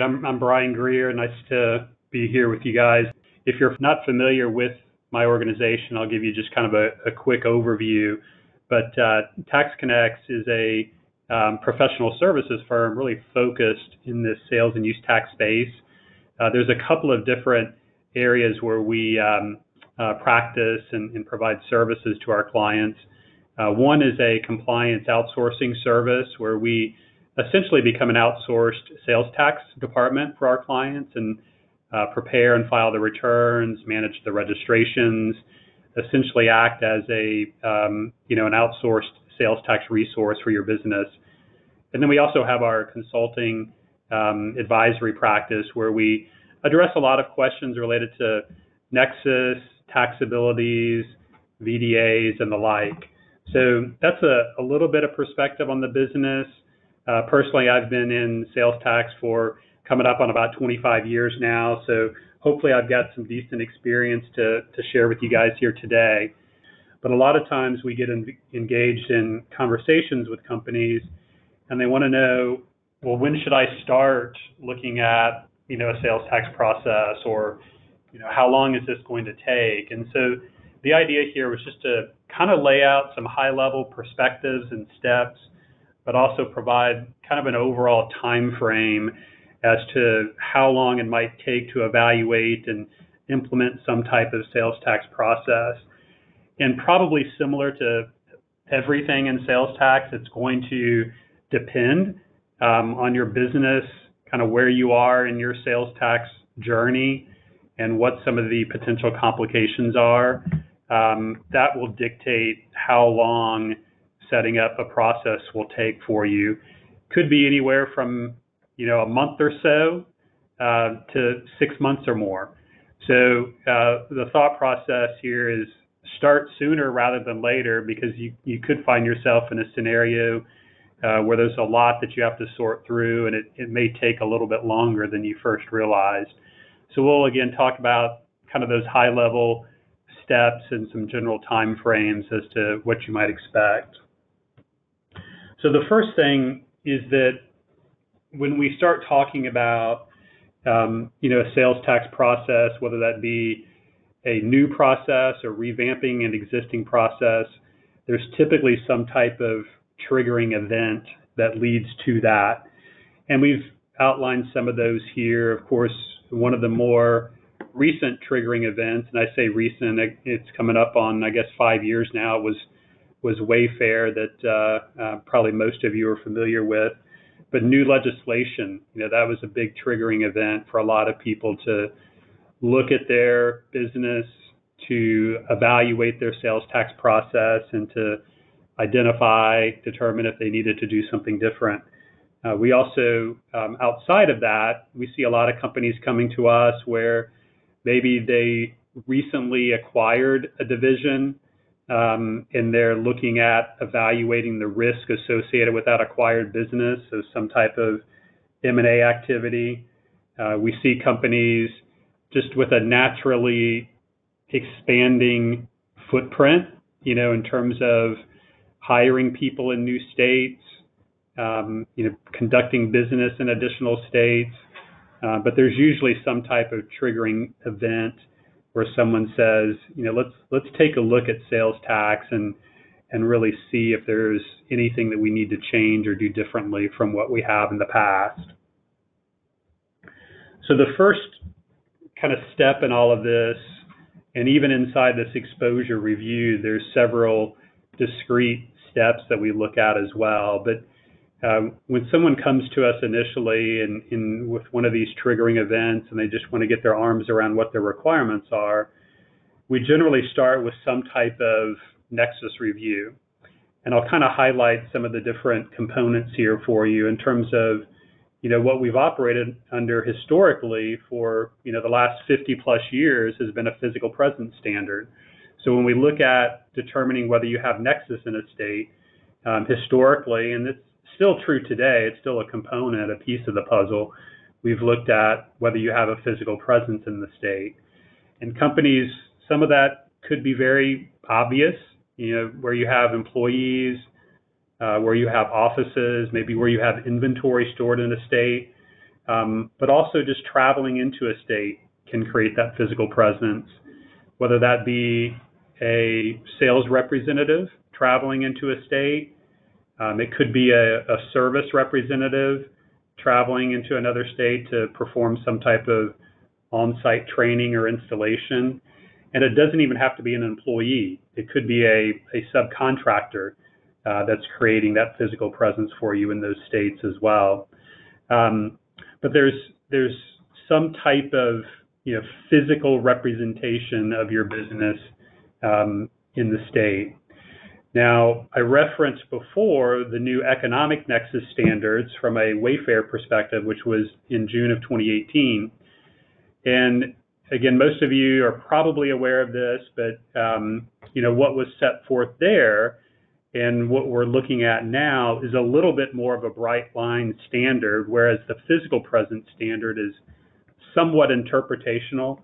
I'm, I'm Brian Greer. Nice to be here with you guys. If you're not familiar with my organization, I'll give you just kind of a, a quick overview. But uh, TaxConnex is a um, professional services firm really focused in the sales and use tax space. Uh, there's a couple of different areas where we um, uh, practice and, and, provide services to our clients. Uh, one is a compliance outsourcing service where we essentially become an outsourced sales tax department for our clients and uh, prepare and file the returns, manage the registrations, essentially act as a um, you know an outsourced sales tax resource for your business. And then we also have our consulting um, advisory practice where we address a lot of questions related to Nexus, taxabilities, VDAs, and the like. So that's a, a little bit of perspective on the business. Uh, personally, I've been in sales tax for coming up on about 25 years now, so hopefully I've got some decent experience to, to share with you guys here today. But a lot of times we get in, engaged in conversations with companies and they want to know, well, when should I start looking at, you know, a sales tax process or, you know, how long is this going to take? And so the idea here was just to kind of lay out some high level perspectives and steps but also provide kind of an overall time frame as to how long it might take to evaluate and implement some type of sales tax process. And probably similar to everything in sales tax, it's going to depend um, on your business, kind of where you are in your sales tax journey, and what some of the potential complications are. Um, that will dictate how long setting up a process will take for you. Could be anywhere from you know a month or so uh, to six months or more. So uh, the thought process here is start sooner rather than later because you you could find yourself in a scenario uh, where there's a lot that you have to sort through and it, it may take a little bit longer than you first realized. So we'll again talk about kind of those high level steps and some general time frames as to what you might expect. So the first thing is that when we start talking about um, you know a sales tax process, whether that be a new process or revamping an existing process, there's typically some type of triggering event that leads to that. And we've outlined some of those here. Of course, one of the more recent triggering events, and I say recent, it's coming up on, I guess, five years now, was was Wayfair that uh, uh, probably most of you are familiar with. But new legislation, you know, that was a big triggering event for a lot of people to look at their business, to evaluate their sales tax process, and to identify, determine if they needed to do something different. Uh, we also, um, outside of that, we see a lot of companies coming to us where maybe they recently acquired a division and they're looking at evaluating the risk associated with that acquired business, so some type of M&A activity. Uh, we see companies just with a naturally expanding footprint, you know, in terms of hiring people in new states, um, you know, conducting business in additional states. Uh, but there's usually some type of triggering event where someone says, you know, let's let's take a look at sales tax and and really see if there's anything that we need to change or do differently from what we have in the past. So the first kind of step in all of this, and even inside this exposure review, there's several discrete steps that we look at as well. But um, when someone comes to us initially and in, with one of these triggering events and they just want to get their arms around what their requirements are, we generally start with some type of nexus review. And I'll kind of highlight some of the different components here for you in terms of, you know, what we've operated under historically for, you know, the last 50 plus years has been a physical presence standard. So when we look at determining whether you have nexus in a state, um, historically, and it's still true today. It's still a component, a piece of the puzzle. We've looked at whether you have a physical presence in the state. And companies, some of that could be very obvious, you know, where you have employees, uh, where you have offices, maybe where you have inventory stored in a state. um, but also just traveling into a state can create that physical presence, whether that be a sales representative traveling into a state, um, it could be a, a service representative traveling into another state to perform some type of on-site training or installation. And it doesn't even have to be an employee. It could be a, a subcontractor uh, that's creating that physical presence for you in those states as well. Um, but there's there's some type of you know physical representation of your business um, in the state. Now, I referenced before the new economic nexus standards from a Wayfair perspective, which was in June of 2018. And again, most of you are probably aware of this, but um, you know what was set forth there and what we're looking at now is a little bit more of a bright line standard, whereas the physical presence standard is somewhat interpretational.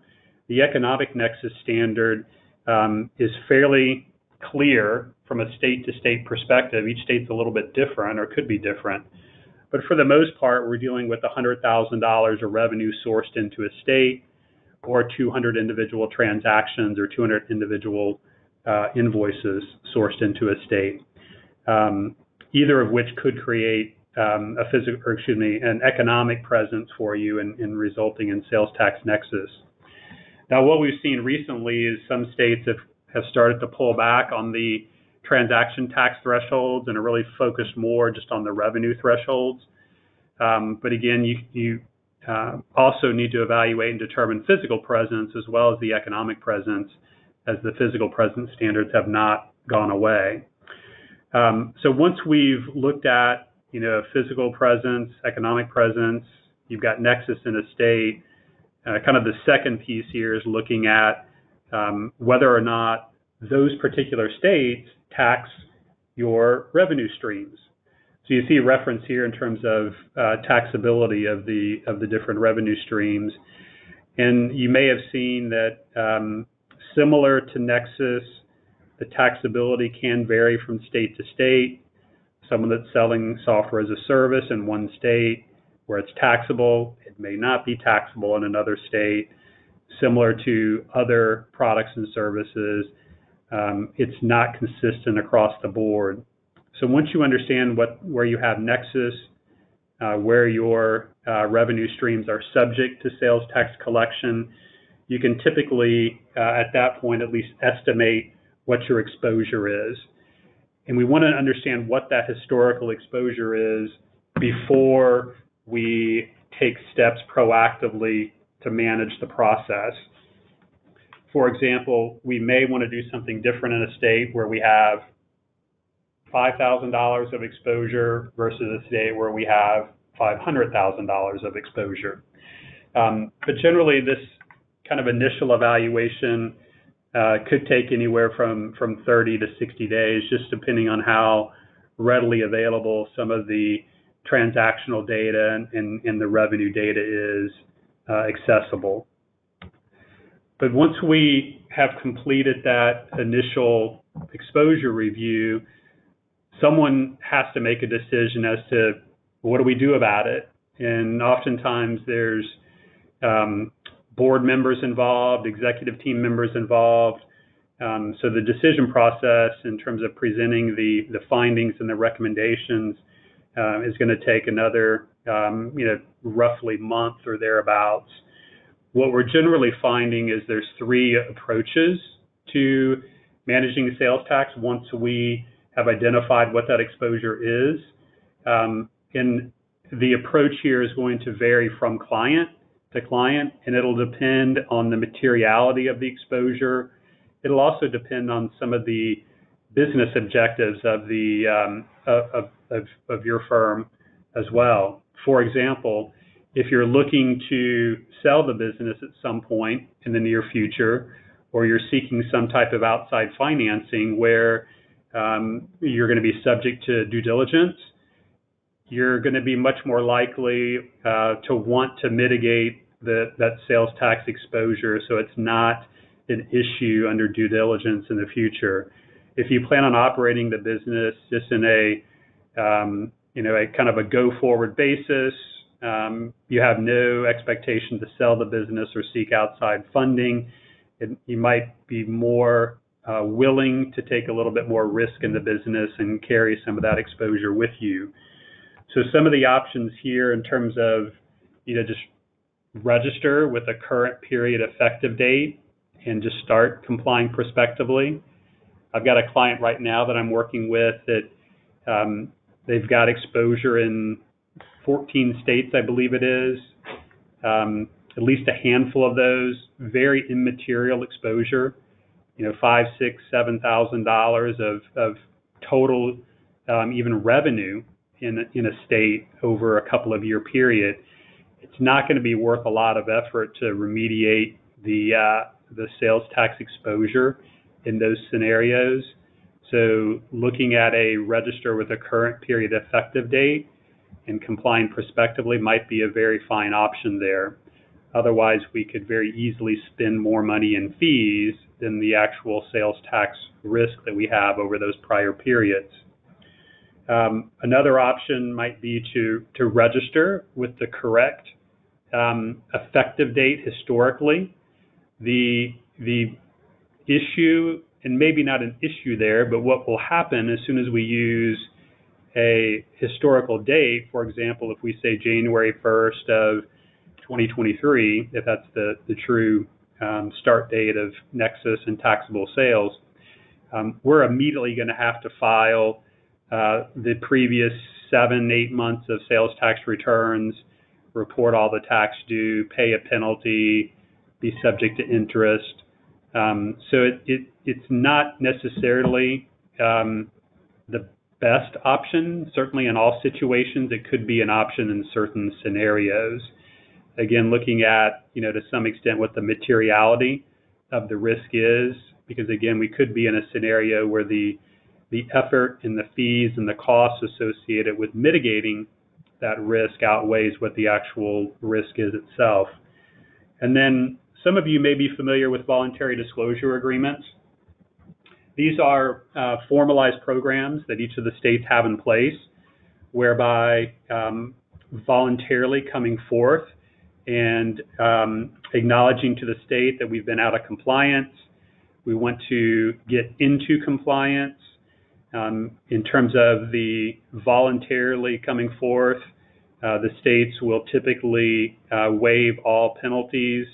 The economic nexus standard um, is fairly clear from a state to state perspective. Each state's a little bit different or could be different. But for the most part, we're dealing with $100,000 of revenue sourced into a state or 200 individual transactions or 200 individual uh, invoices sourced into a state, um, either of which could create um, a physical, or excuse me, an economic presence for you and, resulting in sales tax nexus. Now, what we've seen recently is some states have, have started to pull back on the transaction tax thresholds and are really focused more just on the revenue thresholds. Um, but again, you, you uh, also need to evaluate and determine physical presence as well as the economic presence, as the physical presence standards have not gone away. Um, so once we've looked at, you know, physical presence, economic presence, you've got nexus in a state, uh, kind of the second piece here is looking at um, whether or not those particular states tax your revenue streams. So you see a reference here in terms of uh, taxability of the of the different revenue streams, and you may have seen that um, similar to Nexus, the taxability can vary from state to state. Someone that's selling software as a service in one state where it's taxable, it may not be taxable in another state. Similar to other products and services, um, it's not consistent across the board. So once you understand what where you have nexus, uh, where your uh, revenue streams are subject to sales tax collection, you can typically uh, at that point at least estimate what your exposure is. And we want to understand what that historical exposure is before we take steps proactively to manage the process. For example, we may want to do something different in a state where we have $5,000 of exposure versus a state where we have $500,000 of exposure. Um, but generally, this kind of initial evaluation uh, could take anywhere from, from 30 to 60 days, just depending on how readily available some of the transactional data and, and, and the revenue data is uh, accessible. But once we have completed that initial exposure review, someone has to make a decision as to what do we do about it. And oftentimes there's um, board members involved, executive team members involved. Um, so the decision process in terms of presenting the, the findings and the recommendations uh, is going to take another, um, you know, roughly month or thereabouts. What we're generally finding is there's three approaches to managing sales tax once we have identified what that exposure is. Um, and the approach here is going to vary from client to client, and it'll depend on the materiality of the exposure. It'll also depend on some of the business objectives of the um, of, of, of your firm as well. For example, if you're looking to sell the business at some point in the near future, or you're seeking some type of outside financing where um, you're going to be subject to due diligence, you're going to be much more likely uh, to want to mitigate the, that sales tax exposure so it's not an issue under due diligence in the future. If you plan on operating the business just in a um, you know a kind of a go forward basis, you have no expectation to sell the business or seek outside funding. You might be more uh, willing to take a little bit more risk in the business and carry some of that exposure with you. So some of the options here in terms of you know just register with a current period effective date and just start complying prospectively. I've got a client right now that I'm working with that um, they've got exposure in 14 states, I believe it is. Um, at least a handful of those, very immaterial exposure. You know, five, six, seven thousand dollars of of total um, even revenue in in a state over a couple of year period. It's not going to be worth a lot of effort to remediate the uh, the sales tax exposure in those scenarios. So looking at a register with a current period effective date and complying prospectively might be a very fine option there. Otherwise, we could very easily spend more money in fees than the actual sales tax risk that we have over those prior periods. Um, another option might be to, to register with the correct um, effective date historically. The, the issue, and maybe not an issue there, but what will happen as soon as we use a historical date, for example, if we say January 1st of 2023, if that's the, the true um, start date of Nexus and taxable sales, um, we're immediately going to have to file uh, the previous seven, eight months of sales tax returns, report all the tax due, pay a penalty, be subject to interest. Um, so it, it, it's not necessarily um, best option. Certainly, in all situations, it could be an option in certain scenarios. Again, looking at you know to some extent what the materiality of the risk is, because again, we could be in a scenario where the the effort and the fees and the costs associated with mitigating that risk outweighs what the actual risk is itself. And then some of you may be familiar with voluntary disclosure agreements. These are uh, formalized programs that each of the states have in place, whereby um, voluntarily coming forth and um, acknowledging to the state that we've been out of compliance, we want to get into compliance. Um, in terms of the voluntarily coming forth, uh, the states will typically uh, waive all penalties.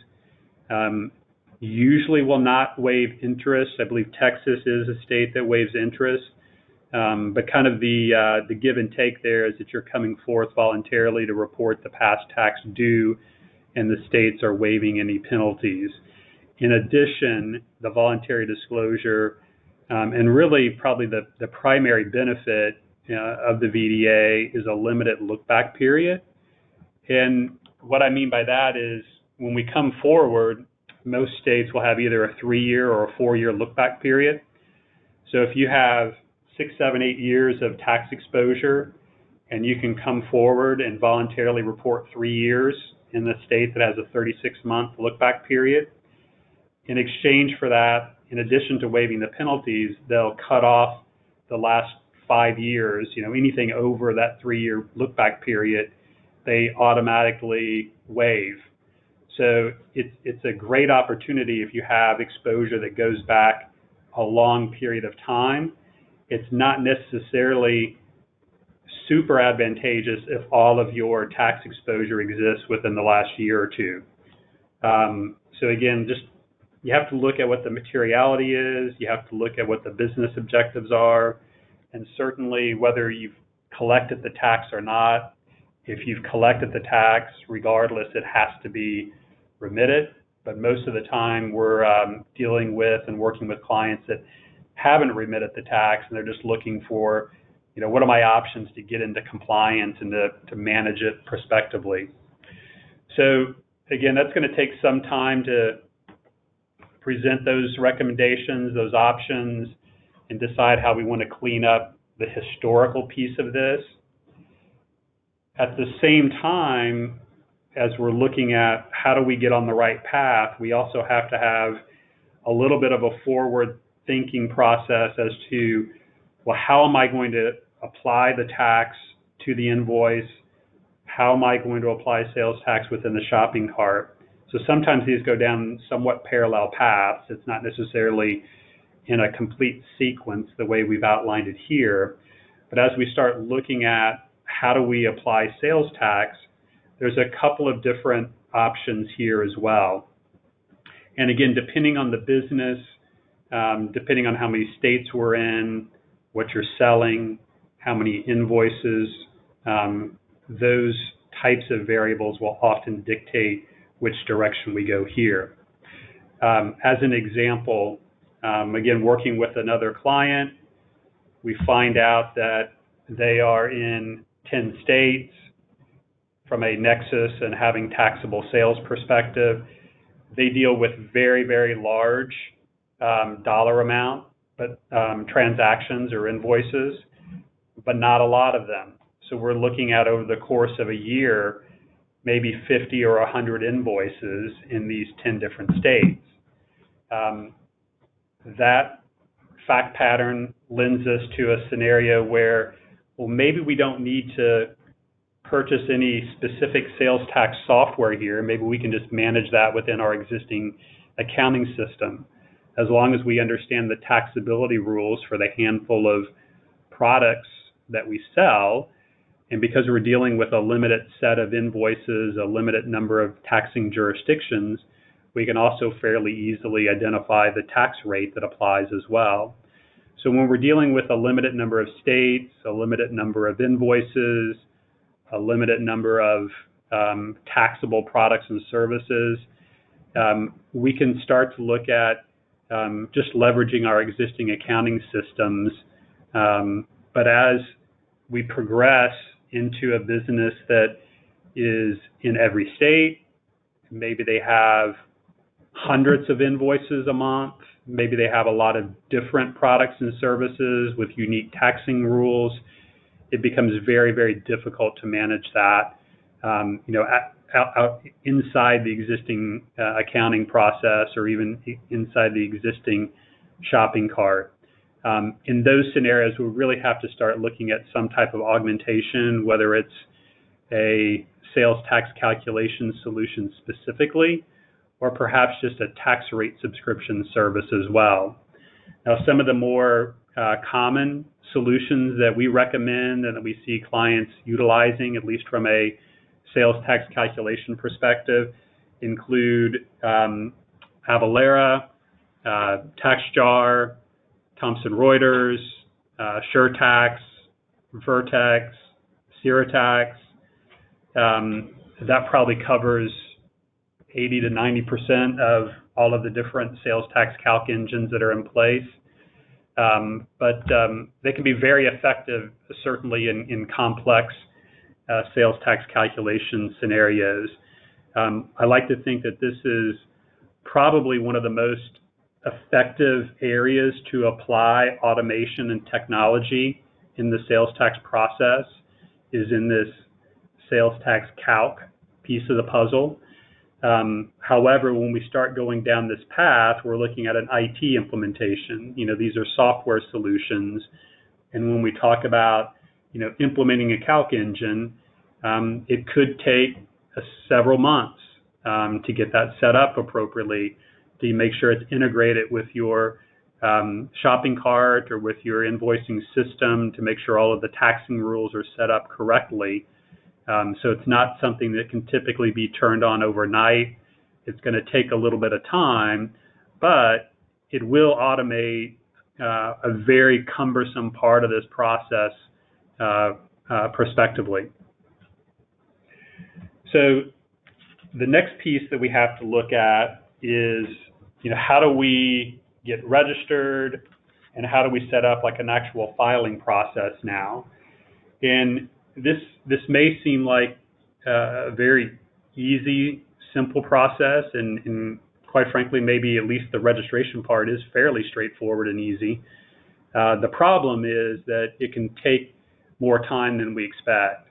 Um, usually will not waive interest. I believe Texas is a state that waives interest. Um, but kind of the uh, the give and take there is that you're coming forth voluntarily to report the past tax due, and the states are waiving any penalties. In addition, the voluntary disclosure, um, and really probably the, the primary benefit uh, of the VDA is a limited look back period. And what I mean by that is when we come forward, most states will have either a three year or a four year look back period. So if you have six, seven, eight years of tax exposure and you can come forward and voluntarily report three years in the state that has a 36 month look back period, in exchange for that, in addition to waiving the penalties, they'll cut off the last five years, you know, anything over that three year look back period, they automatically waive. So it's it's a great opportunity if you have exposure that goes back a long period of time. It's not necessarily super advantageous if all of your tax exposure exists within the last year or two. Um, so again, just you have to look at what the materiality is. You have to look at what the business objectives are, and certainly whether you've collected the tax or not. If you've collected the tax, regardless, it has to be remitted, but most of the time we're um, dealing with and working with clients that haven't remitted the tax and they're just looking for, you know, what are my options to get into compliance and to, to manage it prospectively. So again, that's going to take some time to present those recommendations, those options, and decide how we want to clean up the historical piece of this. At the same time, as we're looking at how do we get on the right path, we also have to have a little bit of a forward thinking process as to, well, how am I going to apply the tax to the invoice? how am I going to apply sales tax within the shopping cart? So sometimes these go down somewhat parallel paths. It's not necessarily in a complete sequence the way we've outlined it here. But as we start looking at how do we apply sales tax, there's a couple of different options here as well. And again, depending on the business, um, depending on how many states we're in, what you're selling, how many invoices, um, those types of variables will often dictate which direction we go here. Um, as an example, um, again, working with another client, we find out that they are in 10 states from a nexus and having taxable sales perspective. They deal with very, very large um, dollar amount but um, transactions or invoices, but not a lot of them. So we're looking at over the course of a year, maybe 50 or 100 invoices in these 10 different states. Um, that fact pattern lends us to a scenario where, well, maybe we don't need to purchase any specific sales tax software here. Maybe we can just manage that within our existing accounting system. As long as we understand the taxability rules for the handful of products that we sell, and because we're dealing with a limited set of invoices, a limited number of taxing jurisdictions, we can also fairly easily identify the tax rate that applies as well. So when we're dealing with a limited number of states, a limited number of invoices, a limited number of um, taxable products and services, um, we can start to look at um, just leveraging our existing accounting systems. Um, but as we progress into a business that is in every state, maybe they have hundreds of invoices a month, maybe they have a lot of different products and services with unique taxing rules it becomes very, very difficult to manage that. Um, you know, at, out, out, inside the existing uh, accounting process or even inside the existing shopping cart. Um, in those scenarios, we really have to start looking at some type of augmentation, whether it's a sales tax calculation solution specifically, or perhaps just a tax rate subscription service as well. Now, some of the more uh, common solutions that we recommend and that we see clients utilizing, at least from a sales tax calculation perspective, include um, Avalara, uh, TaxJar, Thomson Reuters, uh, SureTax, Vertex, CereTax. Um, that probably covers 80 to 90 percent of all of the different sales tax calc engines that are in place. Um, but um, they can be very effective, certainly in, in complex uh, sales tax calculation scenarios. Um, I like to think that this is probably one of the most effective areas to apply automation and technology in the sales tax process is in this sales tax calc piece of the puzzle. Um, however, when we start going down this path, we're looking at an IT implementation. You know, these are software solutions, and when we talk about you know implementing a calc engine, um, it could take uh, several months um, to get that set up appropriately. To make sure it's integrated with your um, shopping cart or with your invoicing system to make sure all of the taxing rules are set up correctly. Um, so it's not something that can typically be turned on overnight. It's going to take a little bit of time, but it will automate uh, a very cumbersome part of this process uh, uh, prospectively. So the next piece that we have to look at is, you know, how do we get registered and how do we set up like an actual filing process now? And this this may seem like a very easy, simple process, and, and quite frankly, maybe at least the registration part is fairly straightforward and easy. Uh, the problem is that it can take more time than we expect.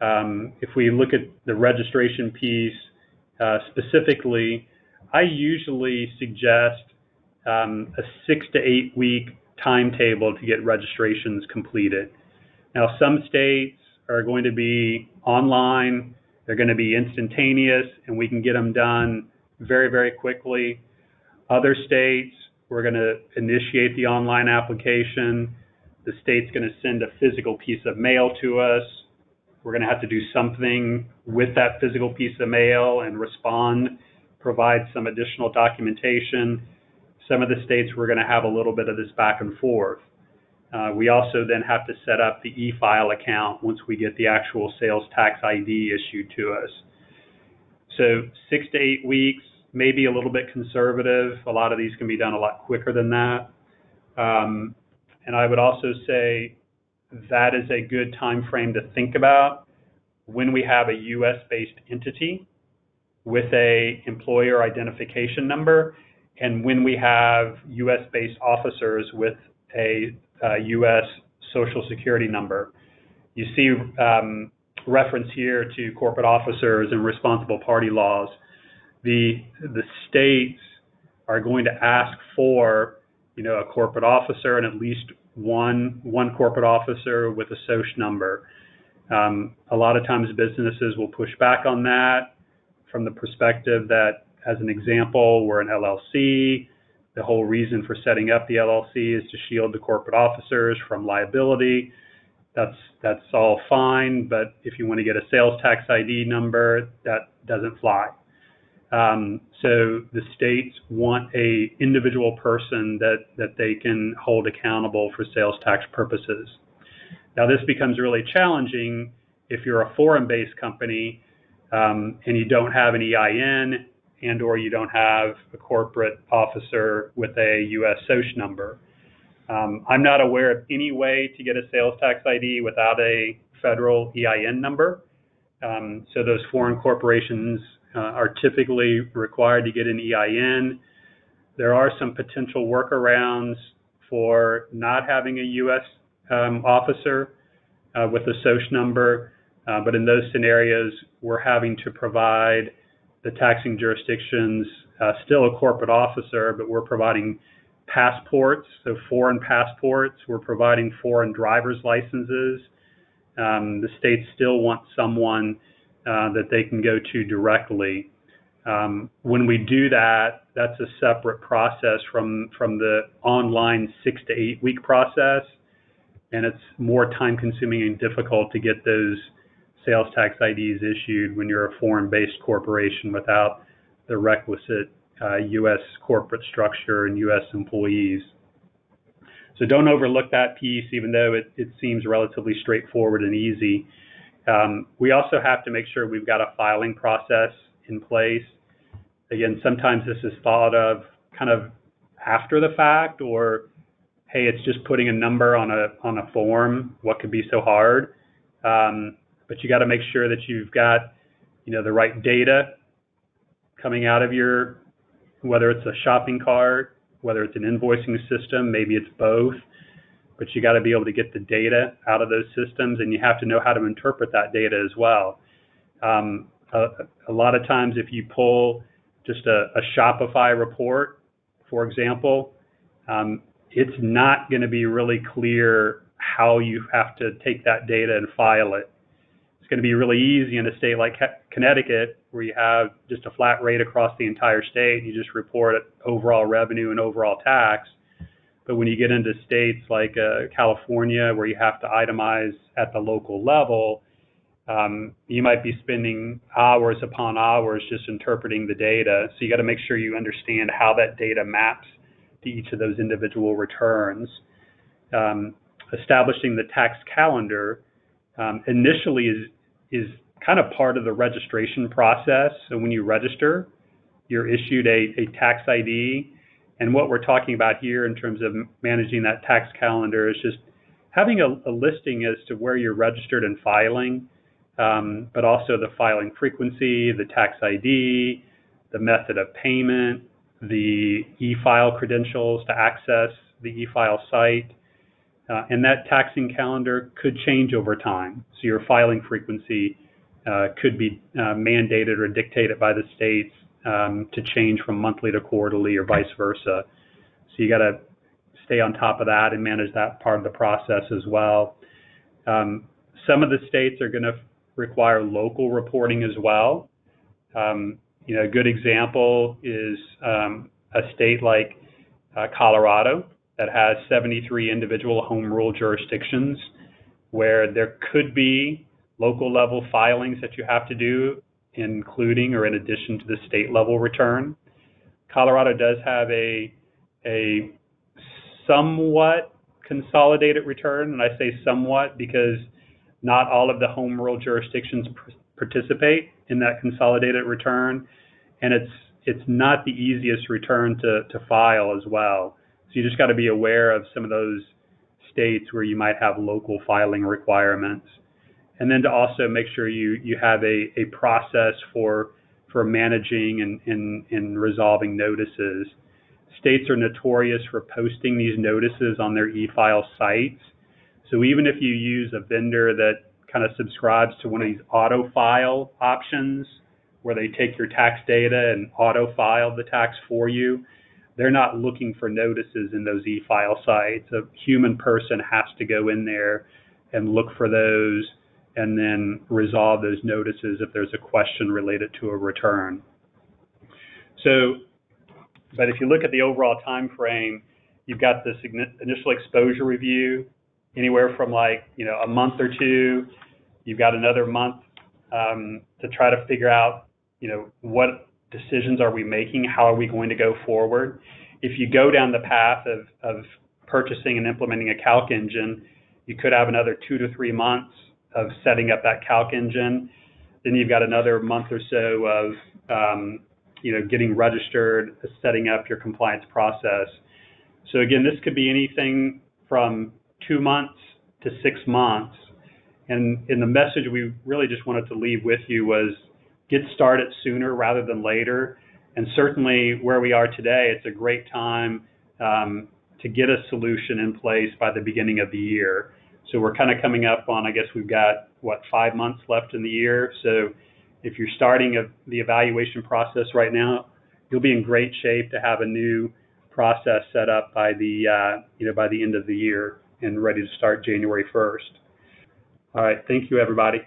Um, if we look at the registration piece uh, specifically, I usually suggest um, a six to eight week timetable to get registrations completed. Now, some states are going to be online, they're going to be instantaneous, and we can get them done very, very quickly. Other states, we're going to initiate the online application. The state's going to send a physical piece of mail to us. We're going to have to do something with that physical piece of mail and respond, provide some additional documentation. Some of the states, we're going to have a little bit of this back and forth. Uh, we also then have to set up the e-file account once we get the actual sales tax ID issued to us. So six to eight weeks, maybe a little bit conservative. A lot of these can be done a lot quicker than that. Um, and I would also say that is a good time frame to think about when we have a U.S. based entity with a employer identification number and when we have U.S. based officers with a U.S. social security number. You see um, reference here to corporate officers and responsible party laws. The the states are going to ask for you know a corporate officer and at least one one corporate officer with a SOC number. Um, a lot of times businesses will push back on that from the perspective that, as an example, we're an LLC. The whole reason for setting up the LLC is to shield the corporate officers from liability. That's that's all fine, but if you want to get a sales tax ID number, that doesn't fly. Um, so the states want a individual person that, that they can hold accountable for sales tax purposes. Now this becomes really challenging if you're a foreign-based company um, and you don't have an EIN and or you don't have a corporate officer with a U.S. SOC number. Um, I'm not aware of any way to get a sales tax ID without a federal EIN number. Um, so those foreign corporations uh, are typically required to get an EIN. There are some potential workarounds for not having a U.S. Um, officer uh, with a SOC number, uh, but in those scenarios, we're having to provide the taxing jurisdictions uh, still a corporate officer, but we're providing passports, so foreign passports. We're providing foreign driver's licenses. Um, the states still want someone uh, that they can go to directly. Um, when we do that, that's a separate process from from the online six to eight week process, and it's more time consuming and difficult to get those sales tax IDs issued when you're a foreign based corporation without the requisite uh, U.S. corporate structure and U.S. employees. So don't overlook that piece, even though it, it seems relatively straightforward and easy. Um, we also have to make sure we've got a filing process in place. Again, sometimes this is thought of kind of after the fact, or hey, it's just putting a number on a on a form. What could be so hard? Um, but you got to make sure that you've got you know the right data coming out of your whether it's a shopping cart, whether it's an invoicing system, maybe it's both but you got to be able to get the data out of those systems and you have to know how to interpret that data as well. Um, a, a, lot of times, if you pull just a, a Shopify report, for example, um, it's not going to be really clear how you have to take that data and file it. Going to be really easy in a state like Connecticut, where you have just a flat rate across the entire state. You just report overall revenue and overall tax but when you get into states like uh, California, where you have to itemize at the local level, um, you might be spending hours upon hours just interpreting the data. So you got to make sure you understand how that data maps to each of those individual returns. Um, establishing the tax calendar um, initially is is kind of part of the registration process. So when you register, you're issued a, a tax ID and what we're talking about here in terms of managing that tax calendar is just having a, a listing as to where you're registered and filing, um, but also the filing frequency, the tax ID, the method of payment, the e-file credentials to access the e-file site. Uh, and that taxing calendar could change over time. So your filing frequency uh, could be uh, mandated or dictated by the states um, to change from monthly to quarterly or vice versa. So you got to stay on top of that and manage that part of the process as well. Um, some of the states are going to require local reporting as well. Um, you know, a good example is um, a state like uh, Colorado that has 73 individual home rule jurisdictions where there could be local level filings that you have to do, including or in addition to the state level return. Colorado does have a a somewhat consolidated return, and I say somewhat because not all of the home rule jurisdictions participate in that consolidated return, and it's it's not the easiest return to, to file as well. So you just got to be aware of some of those states where you might have local filing requirements. And then to also make sure you, you have a, a process for for managing and, and, and resolving notices. States are notorious for posting these notices on their e-file sites. So even if you use a vendor that kind of subscribes to one of these auto file options where they take your tax data and auto file the tax for you, they're not looking for notices in those e-file sites. A human person has to go in there and look for those and then resolve those notices if there's a question related to a return. So, but if you look at the overall time frame, you've got this initial exposure review, anywhere from like you know a month or two. You've got another month um, to try to figure out you know what decisions are we making, how are we going to go forward. If you go down the path of, of purchasing and implementing a calc engine, you could have another two to three months of setting up that calc engine. Then you've got another month or so of um, you know getting registered, setting up your compliance process. So again, this could be anything from two months to six months. And in the message we really just wanted to leave with you was get started sooner rather than later. And certainly where we are today, it's a great time um, to get a solution in place by the beginning of the year. So we're kind of coming up on, I guess we've got, what, five months left in the year. So if you're starting a, the evaluation process right now, you'll be in great shape to have a new process set up by the, uh, you know, by the end of the year and ready to start January 1st. All right. Thank you, everybody.